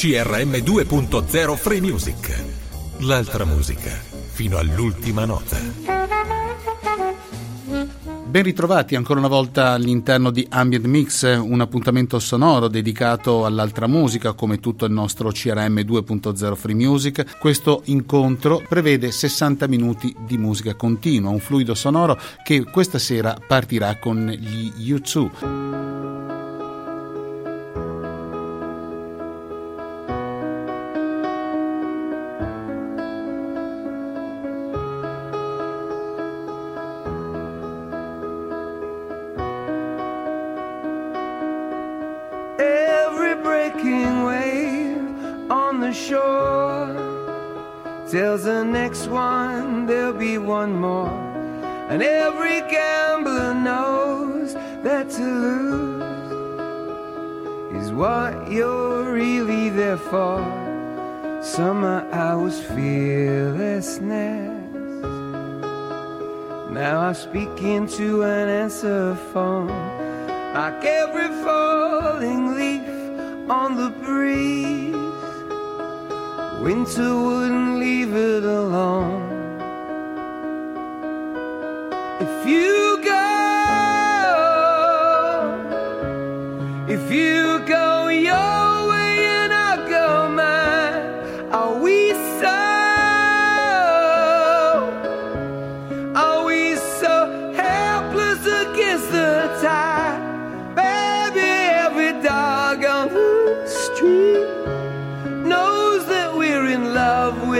CRM 2.0 Free Music. L'altra musica, fino all'ultima nota. Ben ritrovati ancora una volta all'interno di Ambient Mix, un appuntamento sonoro dedicato all'altra musica come tutto il nostro CRM 2.0 Free Music. Questo incontro prevede 60 minuti di musica continua, un fluido sonoro che questa sera partirà con gli U2. For. Summer hours fearlessness. Now I speak into an answer phone. Like every falling leaf on the breeze. Winter wouldn't leave it alone.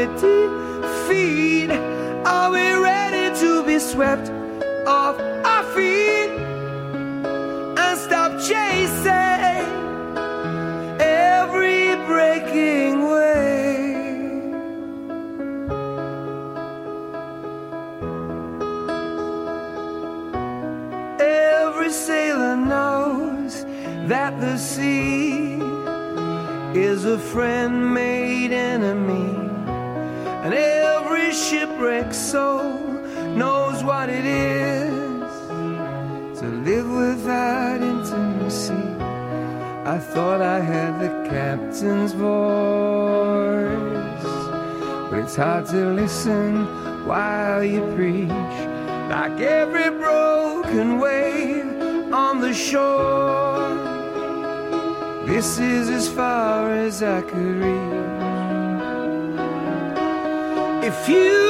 With defeat. Are we ready to be swept off our feet and stop chasing every breaking wave? Every sailor knows that the sea is a friend made enemy. Without intimacy. I thought I had the captain's voice, but it's hard to listen while you preach. Like every broken wave on the shore. This is as far as I could reach. If you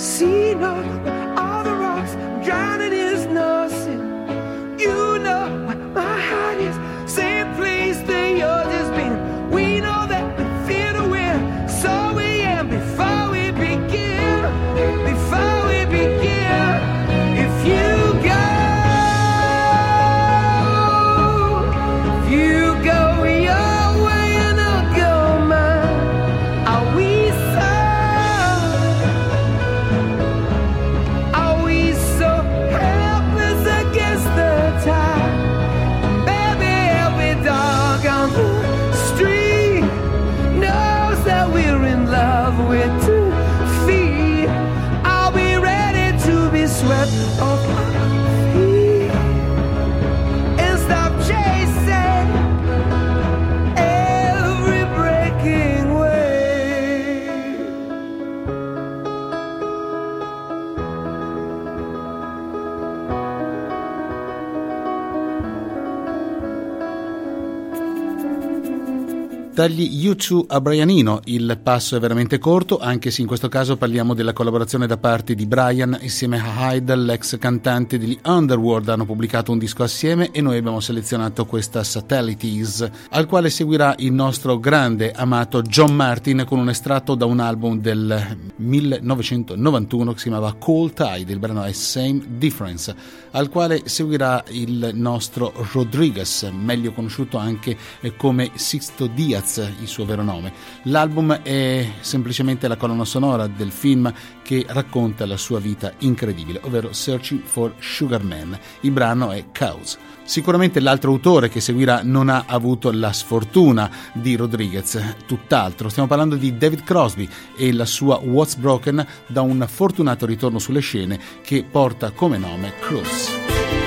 Sea knows all the rocks drowning Dagli U2 a Brianino. Il passo è veramente corto, anche se in questo caso parliamo della collaborazione da parte di Brian insieme a Hyde, l'ex cantante degli Underworld, hanno pubblicato un disco assieme e noi abbiamo selezionato questa Satellites, al quale seguirà il nostro grande amato John Martin con un estratto da un album del 1991 che si chiamava Cold Tide, il brano è Same Difference, al quale seguirà il nostro Rodriguez, meglio conosciuto anche come Sixto Diaz il suo vero nome. L'album è semplicemente la colonna sonora del film che racconta la sua vita incredibile, ovvero Searching for Sugar Man. Il brano è Cows. Sicuramente l'altro autore che seguirà non ha avuto la sfortuna di Rodriguez, tutt'altro. Stiamo parlando di David Crosby e la sua What's Broken da un fortunato ritorno sulle scene che porta come nome Cruise.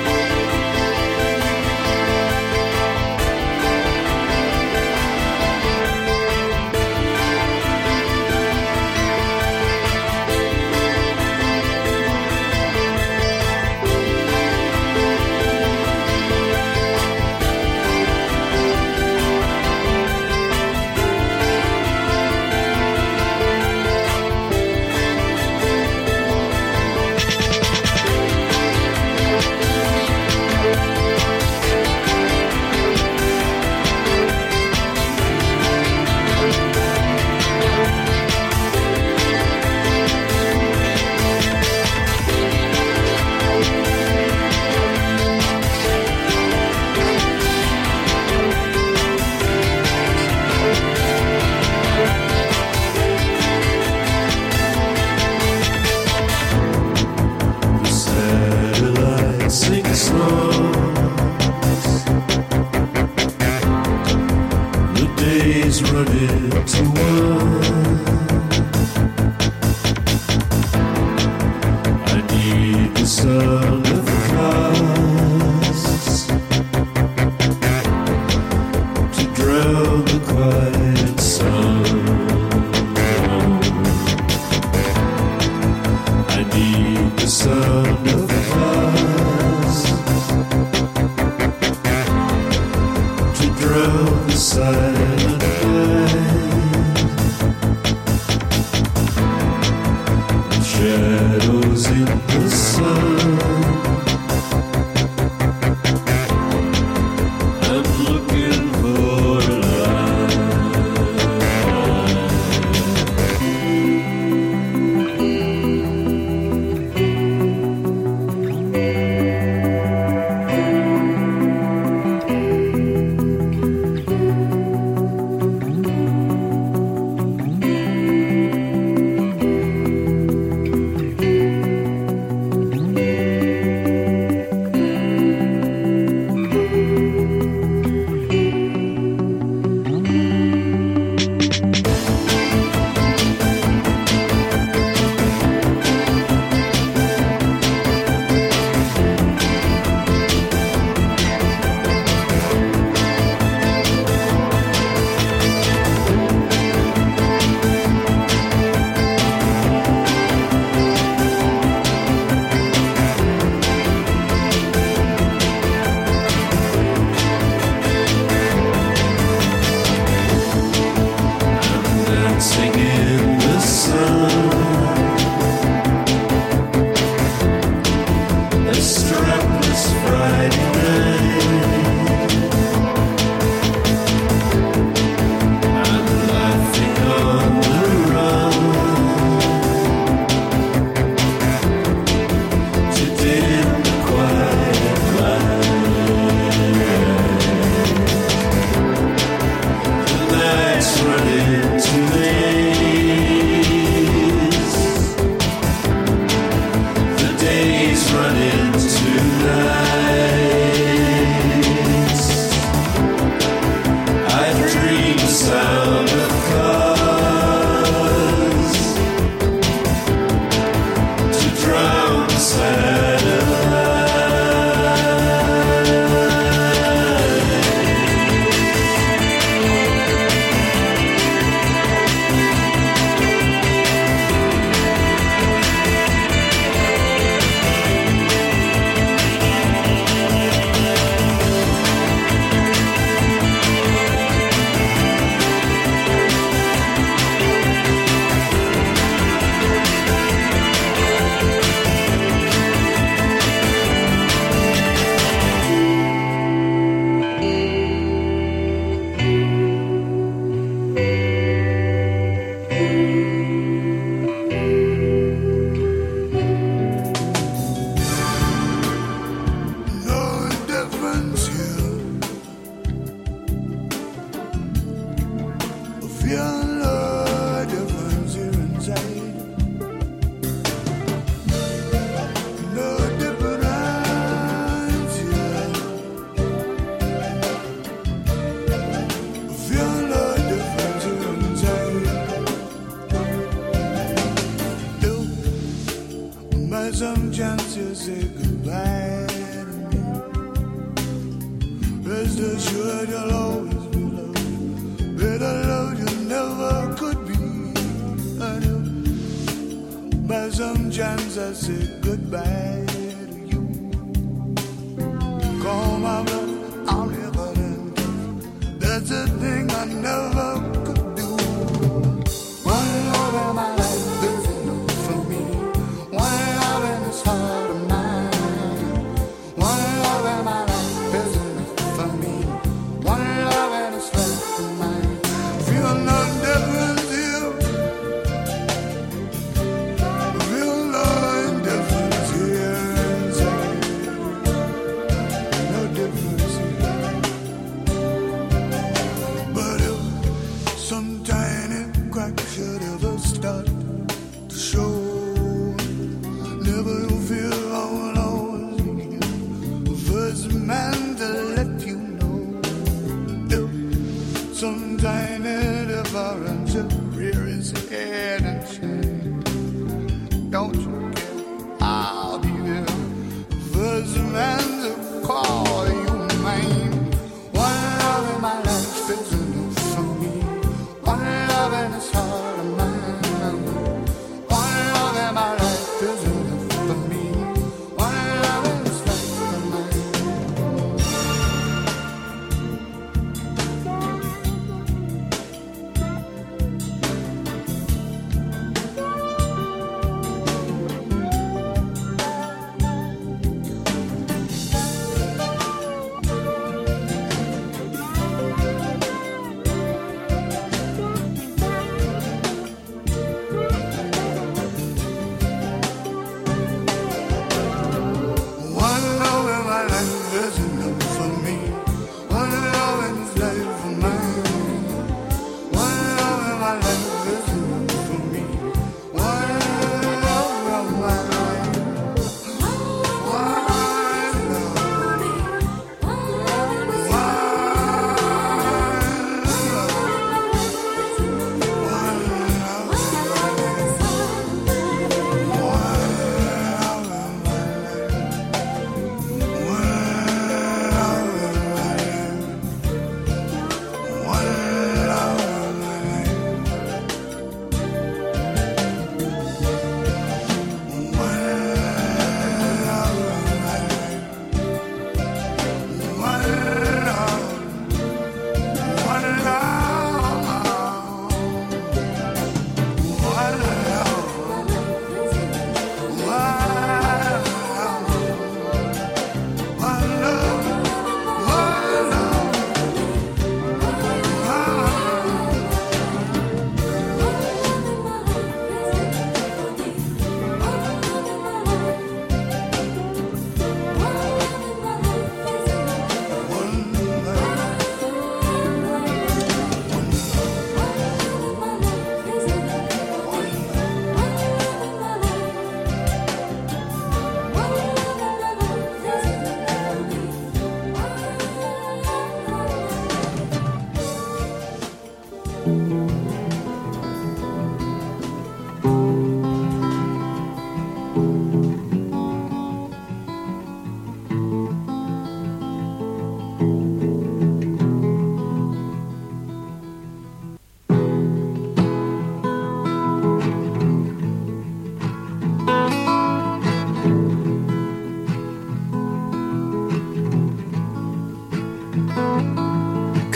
I know.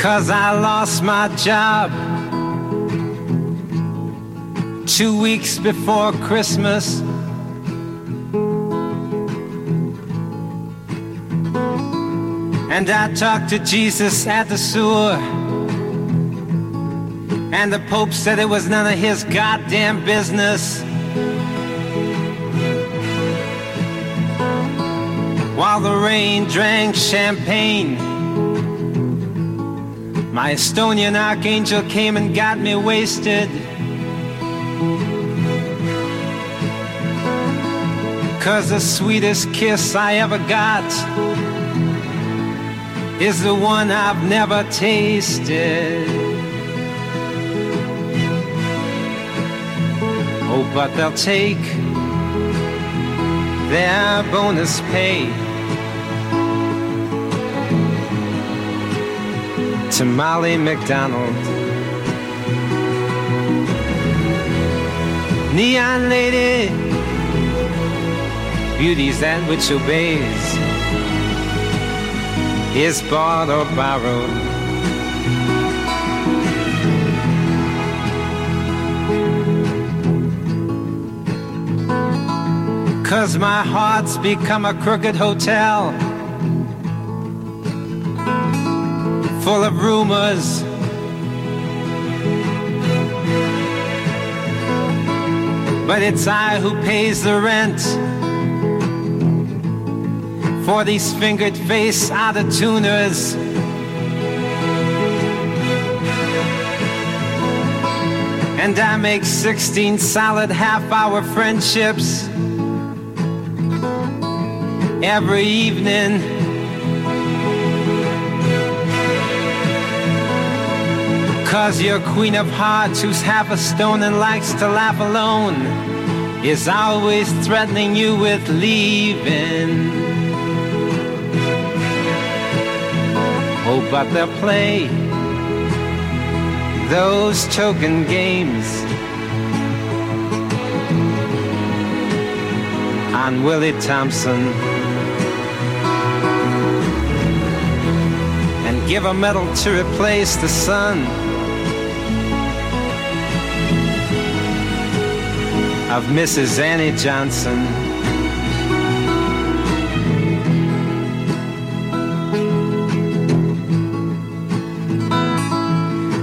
Cause I lost my job two weeks before Christmas. And I talked to Jesus at the sewer. And the Pope said it was none of his goddamn business. While the rain drank champagne. My Estonian archangel came and got me wasted. Cause the sweetest kiss I ever got is the one I've never tasted. Oh, but they'll take their bonus pay To Molly McDonald, Neon Lady, beauty's that which obeys, is bought or borrowed. Cause my heart's become a crooked hotel full of rumors. But it's I who pays the rent for these fingered face out of tuners. And I make 16 solid half hour friendships every evening. Cause your queen of hearts, who's half a stone and likes to laugh alone, is always threatening you with leaving. Oh, but they'll play those token games on Willie Thompson. and give a medal to replace the sun of Mrs. Annie Johnson.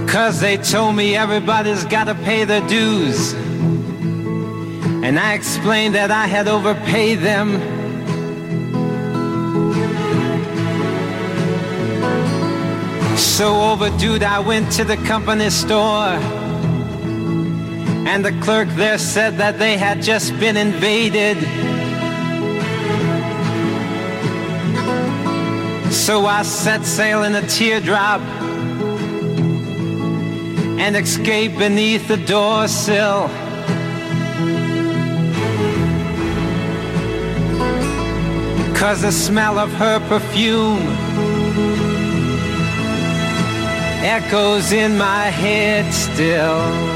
Cause they told me everybody's gotta pay their dues. And I explained that I had overpaid them. So overdue, I went to the company store. And the clerk there said that they had just been invaded. So I set sail in a teardrop and escaped beneath the door sill. Cause the smell of her perfume echoes in my head still.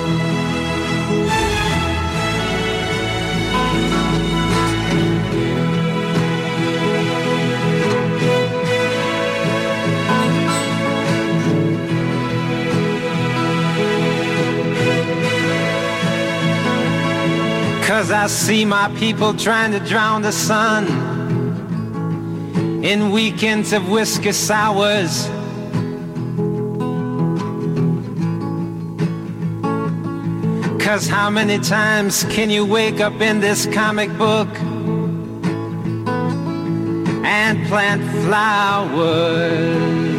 Cause I see my people trying to drown the sun in weekends of whiskey sours. Cause how many times can you wake up in this comic book and plant flowers?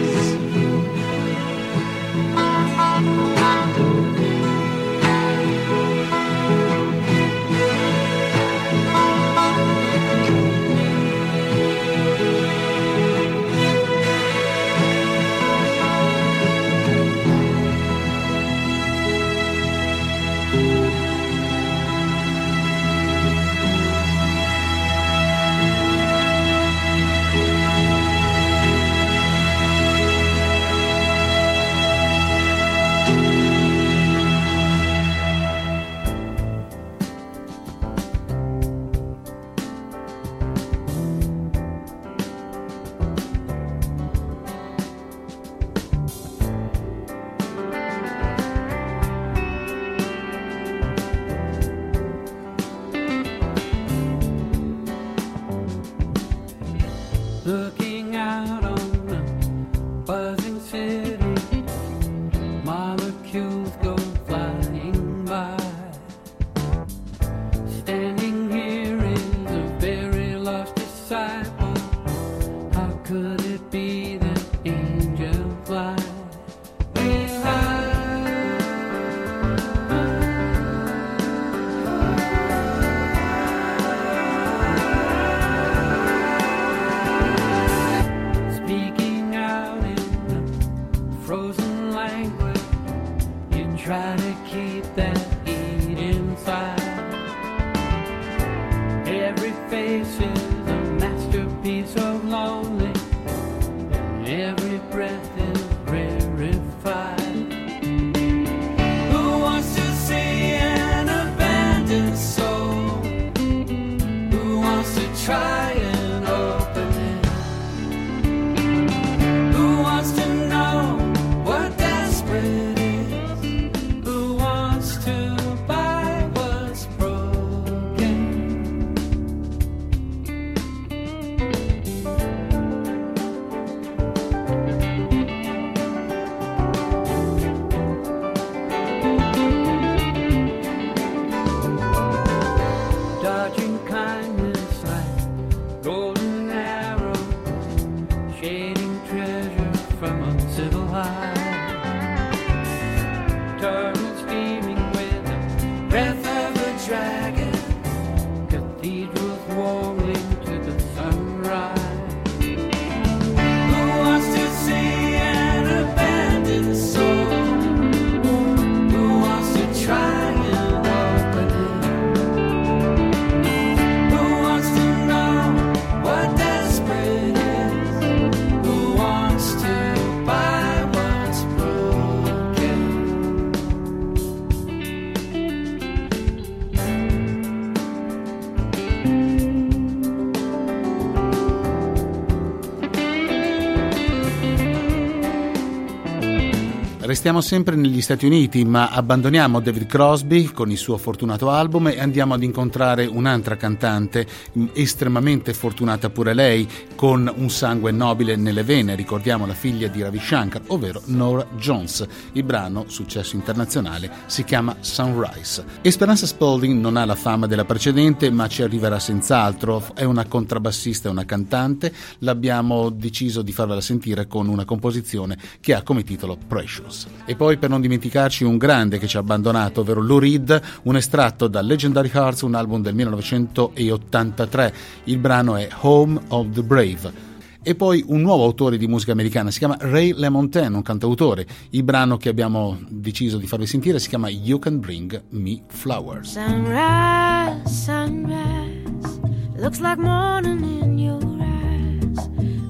Restiamo sempre negli Stati Uniti, ma abbandoniamo David Crosby con il suo fortunato album e andiamo ad incontrare un'altra cantante mh, estremamente fortunata pure lei, con un sangue nobile nelle vene. Ricordiamo la figlia di Ravi Shankar, ovvero Nora Jones. Il brano, successo internazionale, si chiama Sunrise. Esperanza Spalding non ha la fama della precedente, ma ci arriverà senz'altro. È una contrabbassista e una cantante. L'abbiamo deciso di farvela sentire con una composizione che ha come titolo Precious. E poi per non dimenticarci un grande che ci ha abbandonato, ovvero Lou Reed, un estratto da Legendary Hearts, un album del 1983. Il brano è Home of the Brave. E poi un nuovo autore di musica americana, si chiama Ray LaMontagne, un cantautore. Il brano che abbiamo deciso di farvi sentire si chiama You Can Bring Me Flowers. Sunrise, sunrise, looks like morning in your eyes,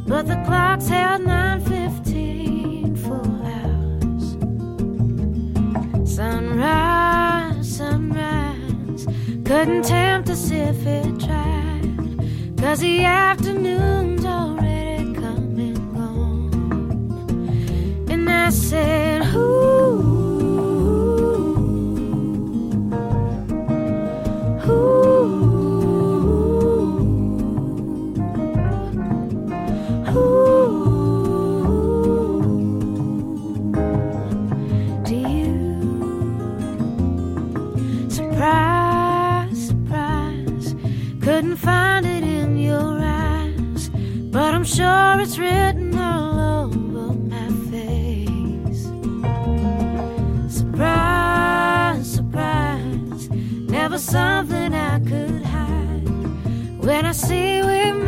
but the clock's held 9:15 Sunrise, sunrise, couldn't tempt us if it tried, 'cause the afternoon's already come and gone. And I said, Ooh. Couldn't find it in your eyes, but I'm sure it's written all over my face. Surprise, surprise, never something I could hide. When I see we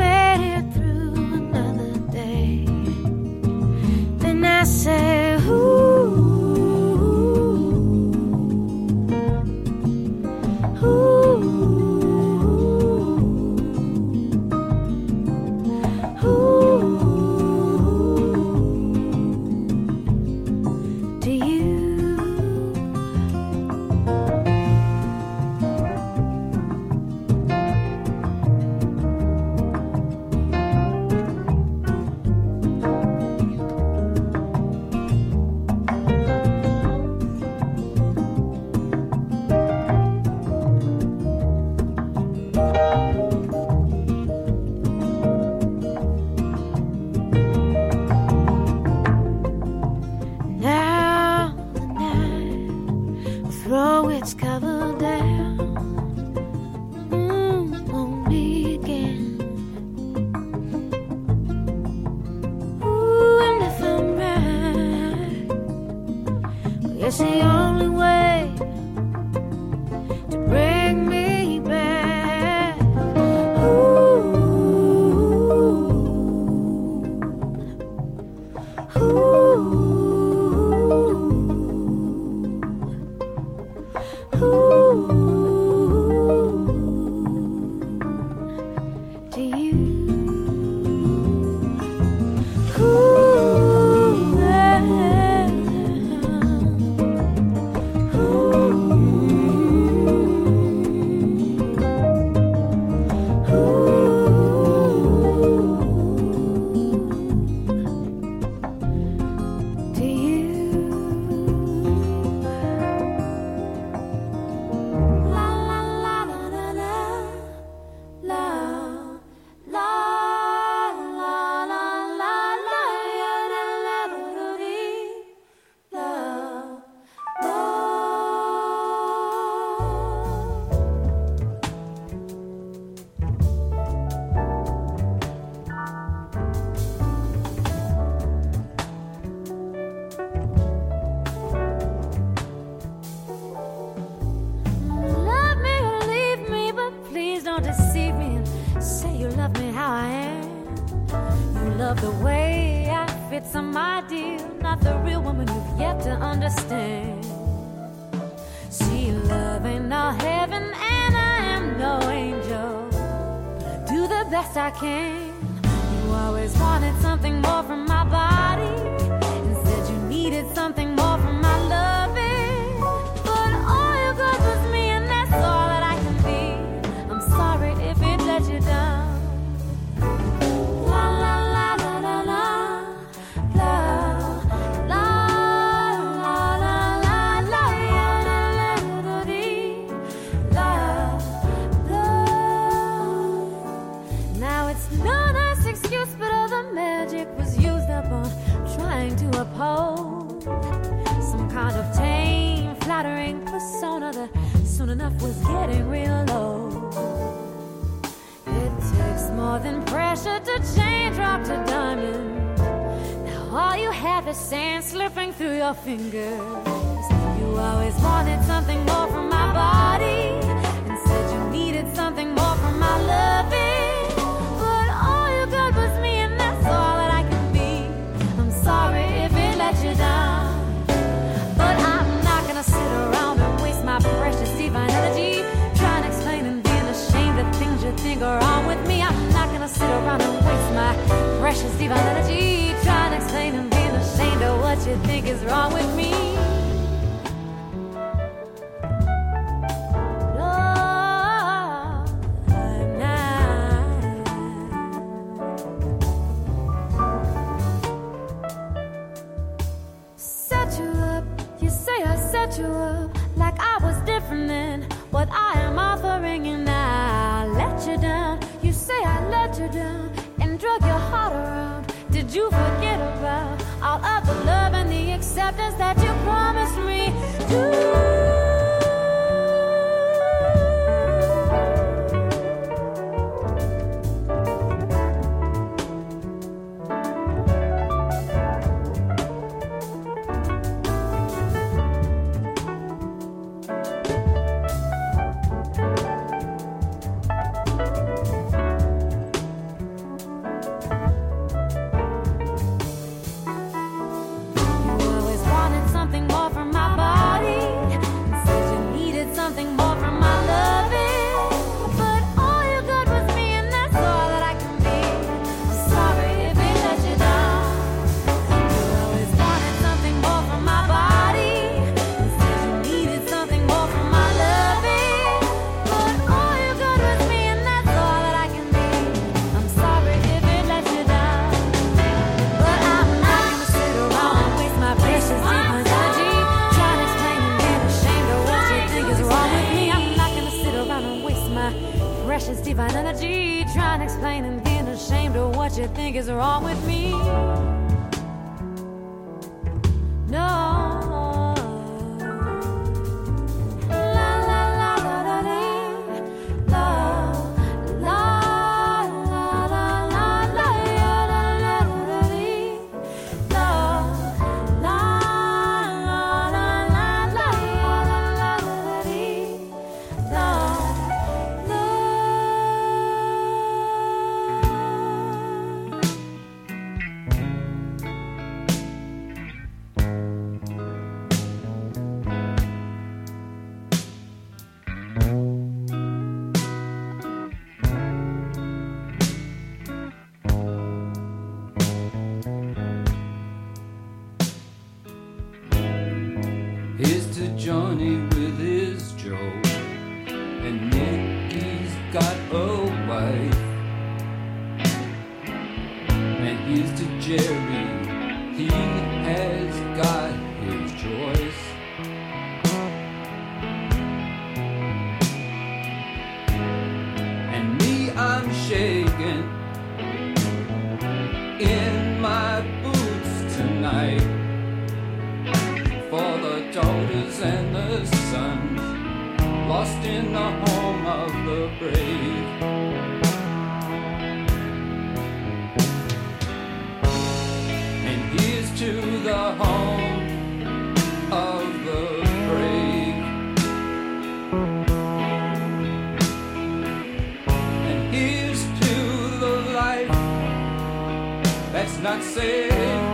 To a chain, dropped a diamond. Now all you have is sand slipping through your fingers. You always wanted something more from my body, and said you needed something more from my loving. But all you got was me, and that's all that I can be. I'm sorry if it let you down, but I'm not gonna sit around and waste my precious divine energy trying to explain and being ashamed that things you think are wrong with me around and waste my precious divine energy trying to explain and being ashamed of what you think is wrong with me. heart around? Did you forget about all of the love and the acceptance that you promised me? and the sun, lost in the home of the brave. And here's to the home of the brave. And here's to the life that's not saved.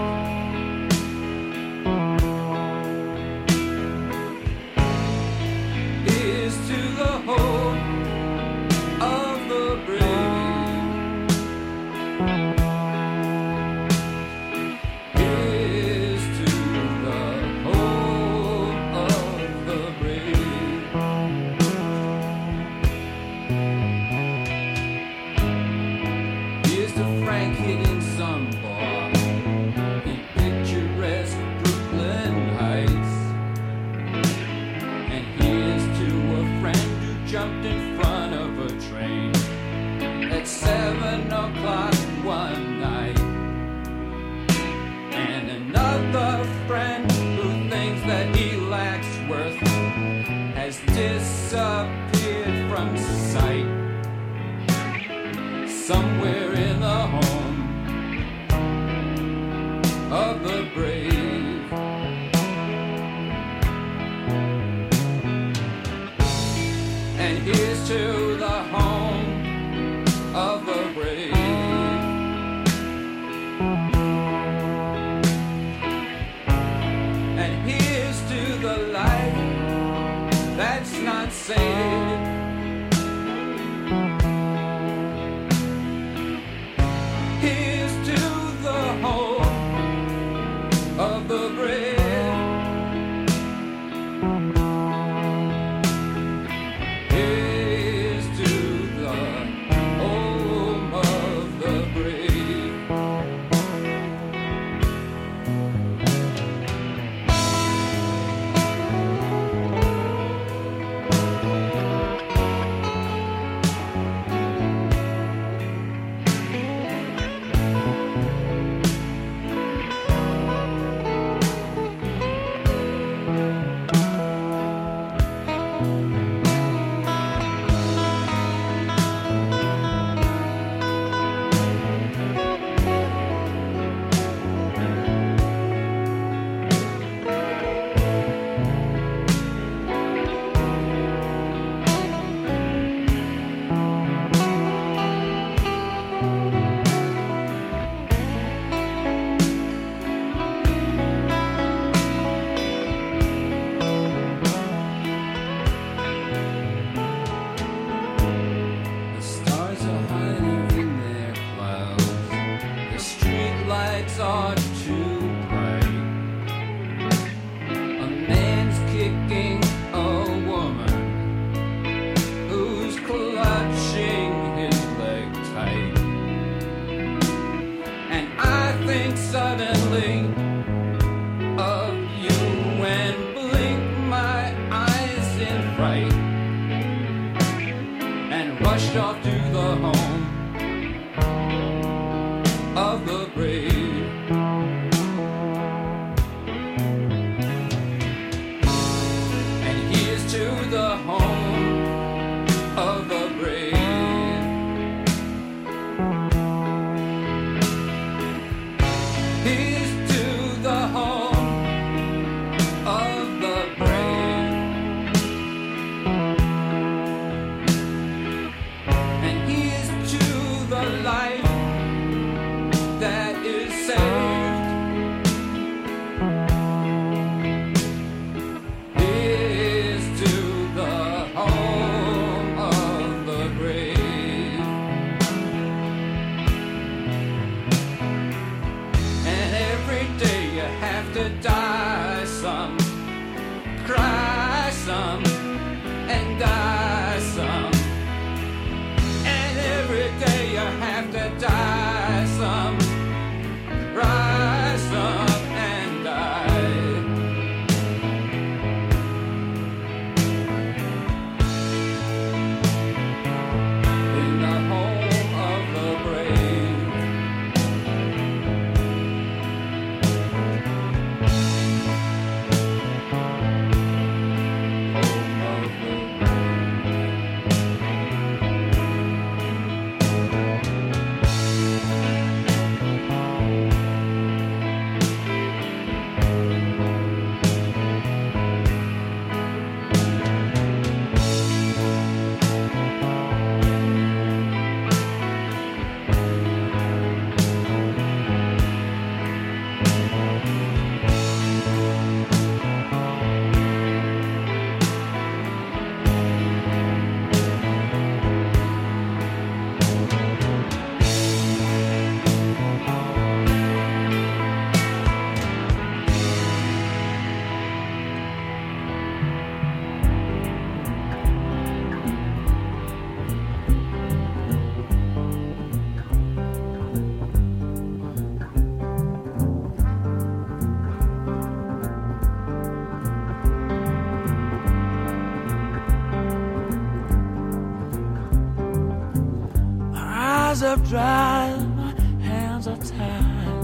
Dry, my hands are tied.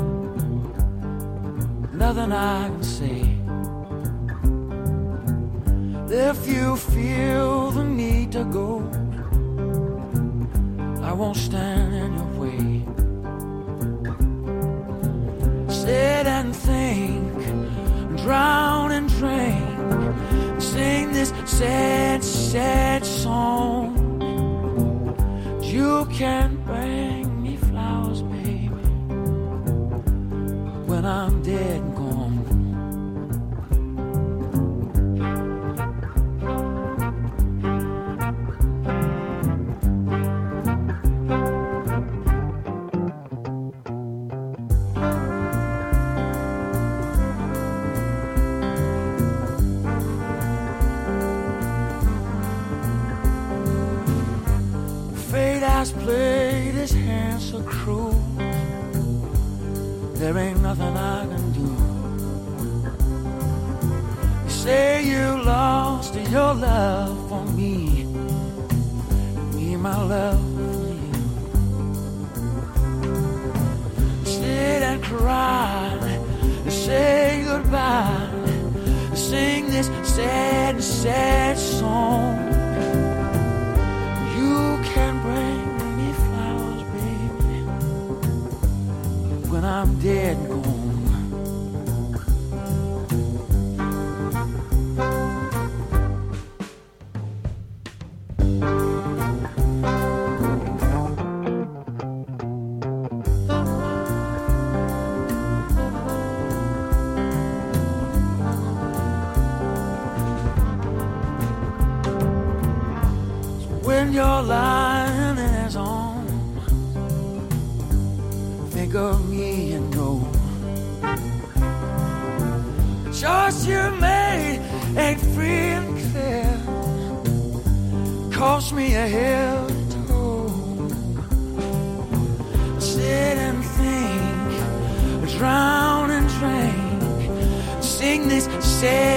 Nothing I can say. If you feel the need to go, I won't stand in your way. Sit and think, drown and drink, sing this sad, this sad, sad song. You can bring me flowers, baby, when I'm dead Cost me a hell to toe. Sit and think, drown and drink, sing this sad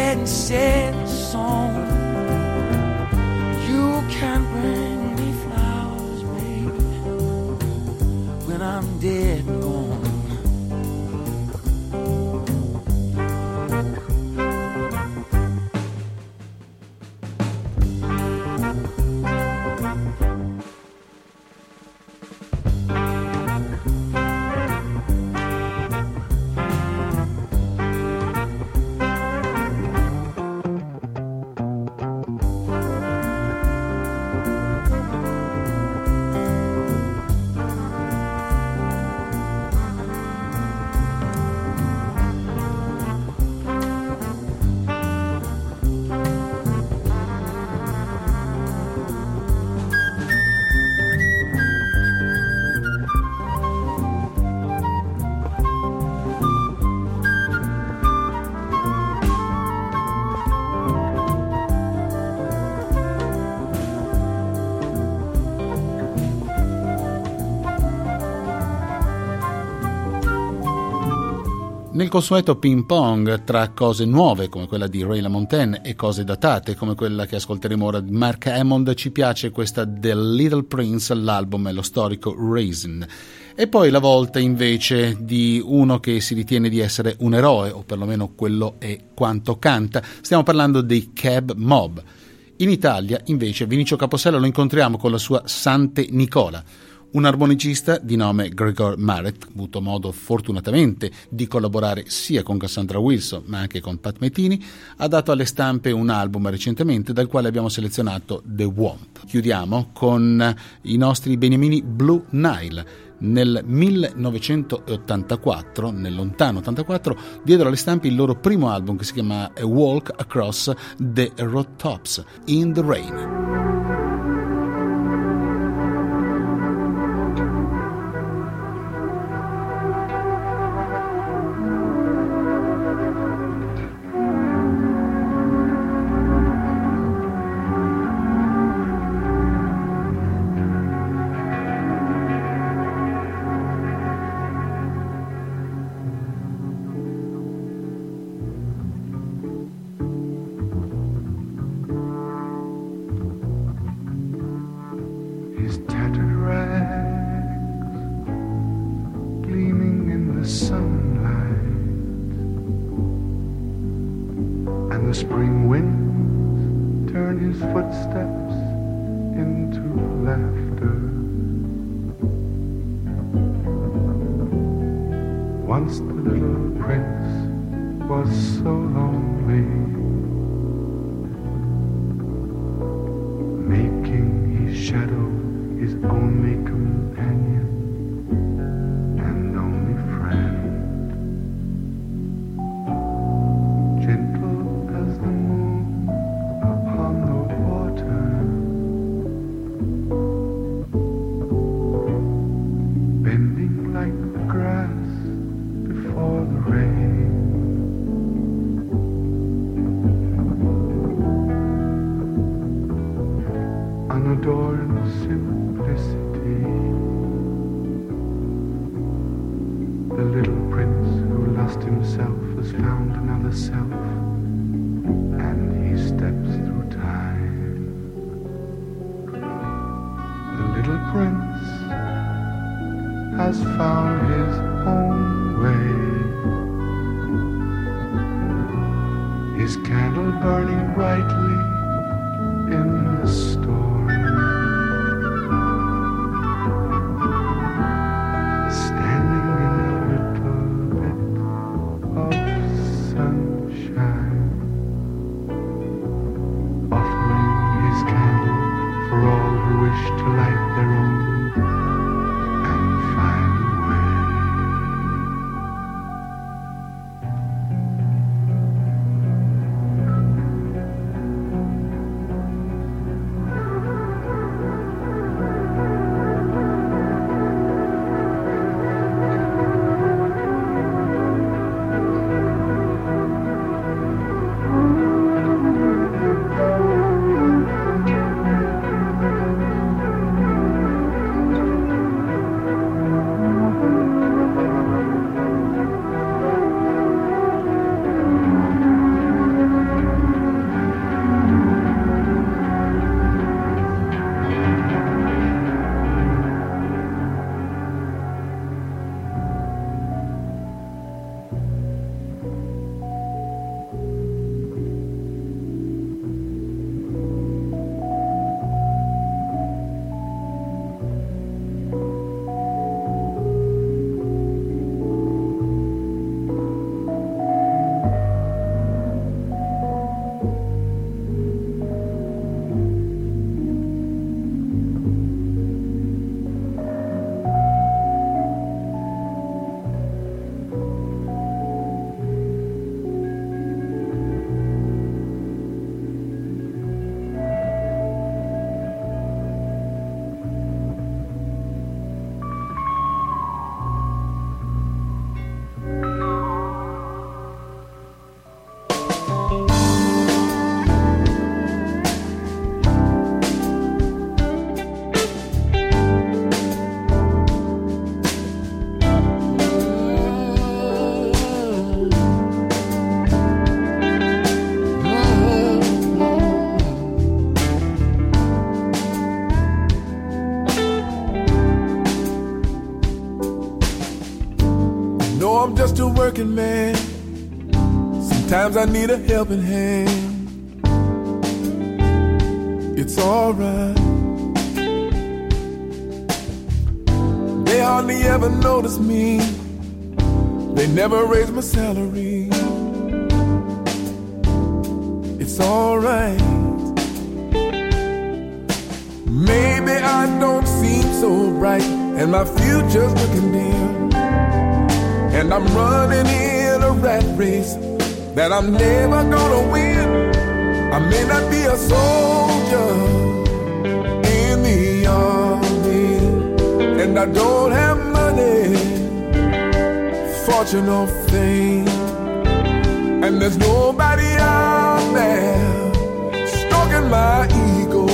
Nel consueto ping pong tra cose nuove come quella di Ray LaMontagne e cose datate come quella che ascolteremo ora di Mark Hammond ci piace questa The Little Prince, l'album è lo storico Raisin. E poi la volta invece di uno che si ritiene di essere un eroe, o perlomeno quello è quanto canta. Stiamo parlando dei Cab Mob. In Italia invece Vinicio Capossela lo incontriamo con la sua Sante Nicola. Un armonicista di nome Gregor Marek, avuto modo fortunatamente di collaborare sia con Cassandra Wilson ma anche con Pat Metini, ha dato alle stampe un album recentemente dal quale abbiamo selezionato The Womp. Chiudiamo con i nostri beniamini Blue Nile. Nel 1984, nel lontano 84, diedero alle stampe il loro primo album che si chiama A Walk Across the Road Tops in the Rain. His tattered rags gleaming in the sunlight, and the spring winds turn his footsteps into laughter. Once the little prince was so lonely. Just a working man. Sometimes I need a helping hand. It's alright. They hardly ever notice me. They never raise my salary. It's alright. Maybe I don't seem so bright, and my future's looking dim. And I'm running in a rat race that I'm never gonna win. I may not be a soldier in the army, and I don't have money, fortune or fame. And there's nobody out there stroking my ego.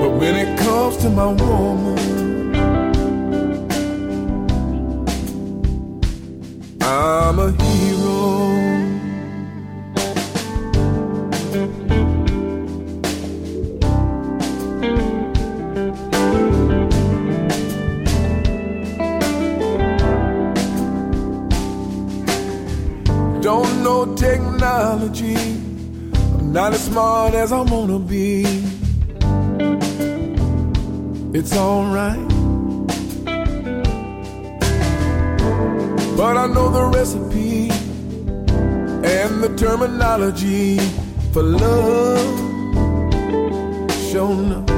But when it comes to my woman, I'm a hero. don't know technology. I'm not as smart as I wanna be. It's alright. But I know the recipe and the terminology for love. Show sure.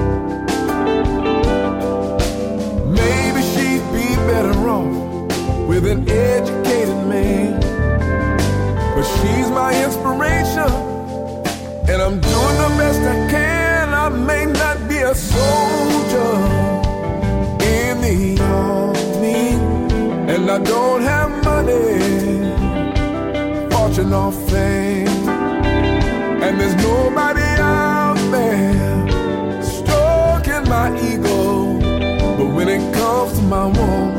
nor fame. And there's nobody out there stroking my ego. But when it comes to my woman,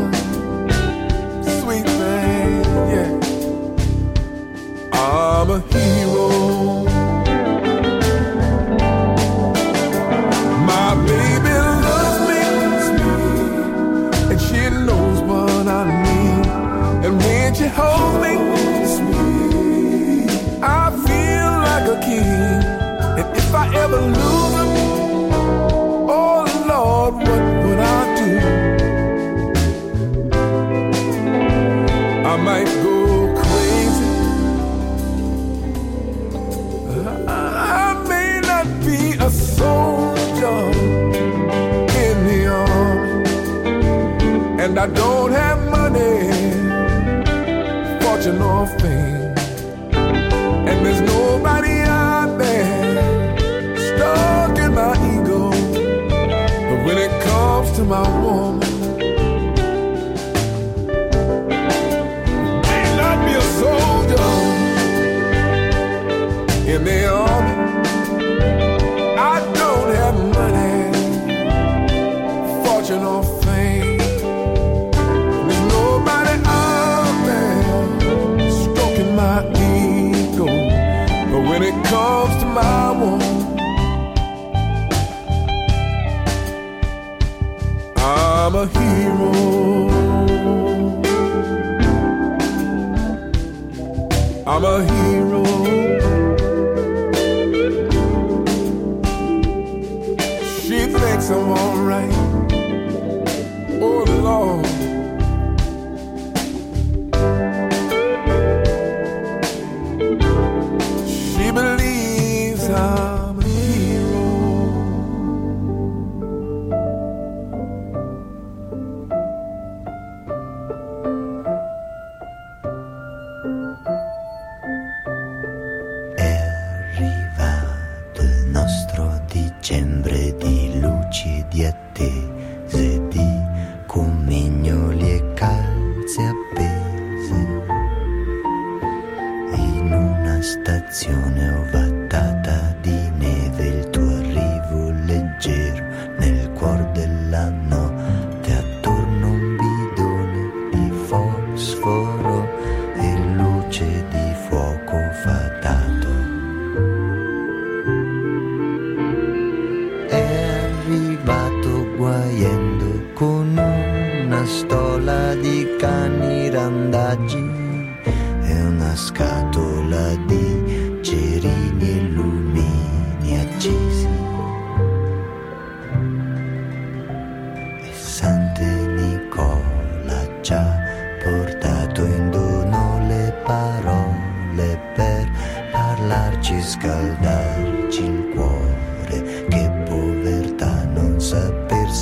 when it comes to my woman. I'm a hero. I'm a hero. I'm alright.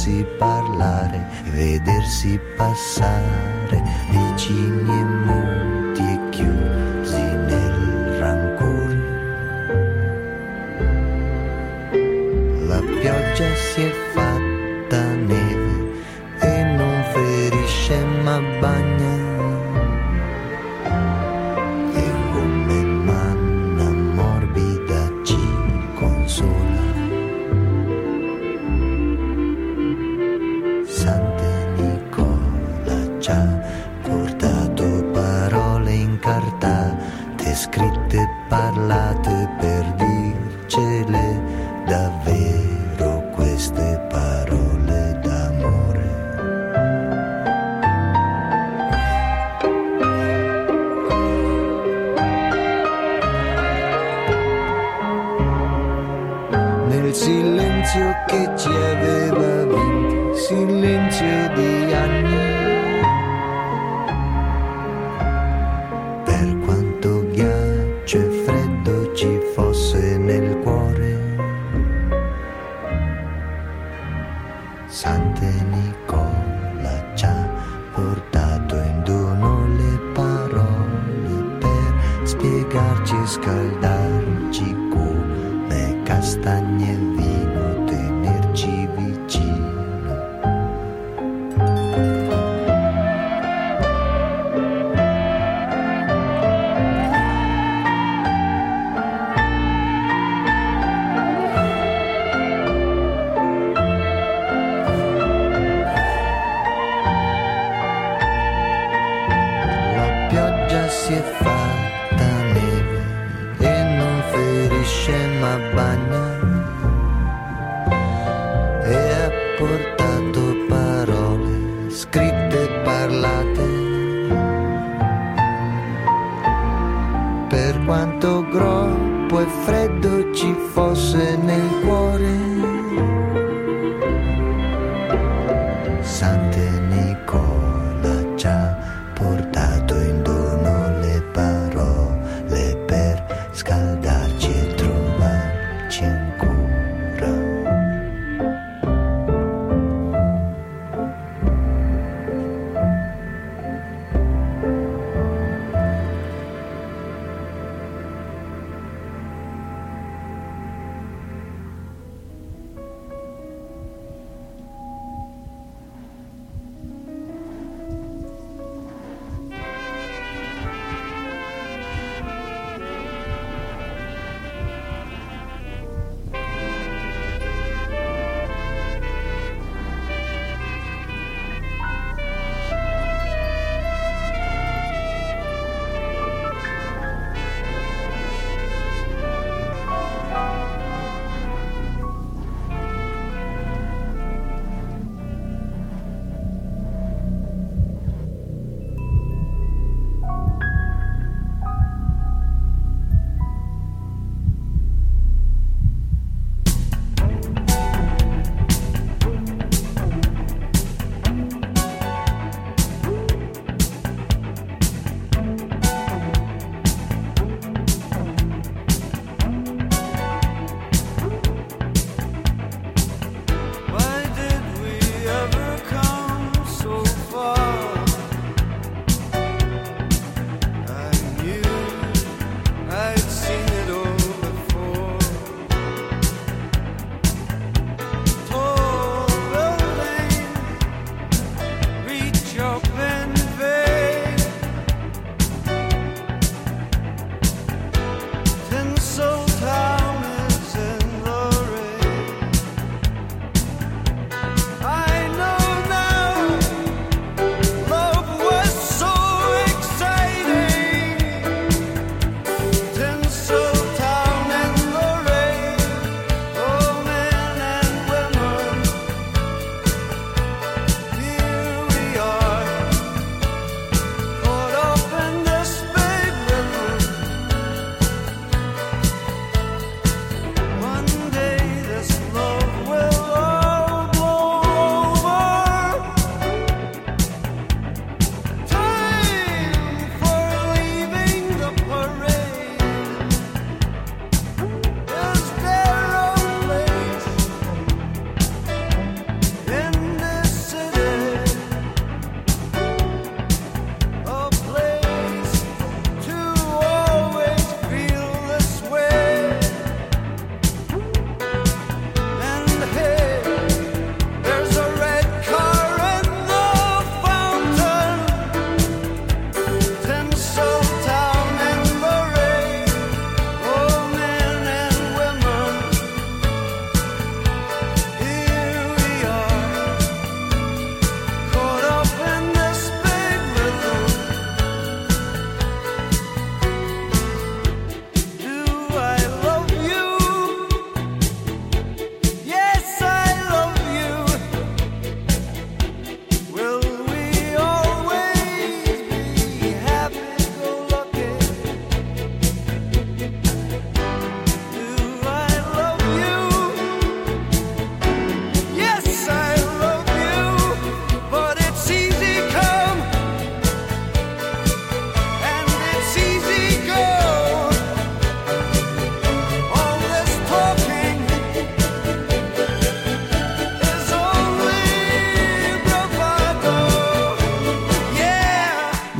sentirsi parlare, vedersi passare vicini e muri. qu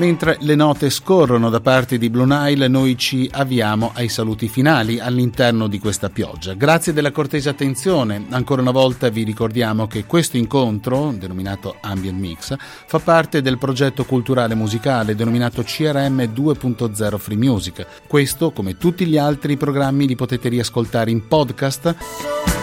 Mentre le note scorrono da parte di Blue Nile, noi ci avviamo ai saluti finali all'interno di questa pioggia. Grazie della cortese attenzione. Ancora una volta vi ricordiamo che questo incontro, denominato Ambient Mix, fa parte del progetto culturale musicale denominato CRM 2.0 Free Music. Questo, come tutti gli altri programmi, li potete riascoltare in podcast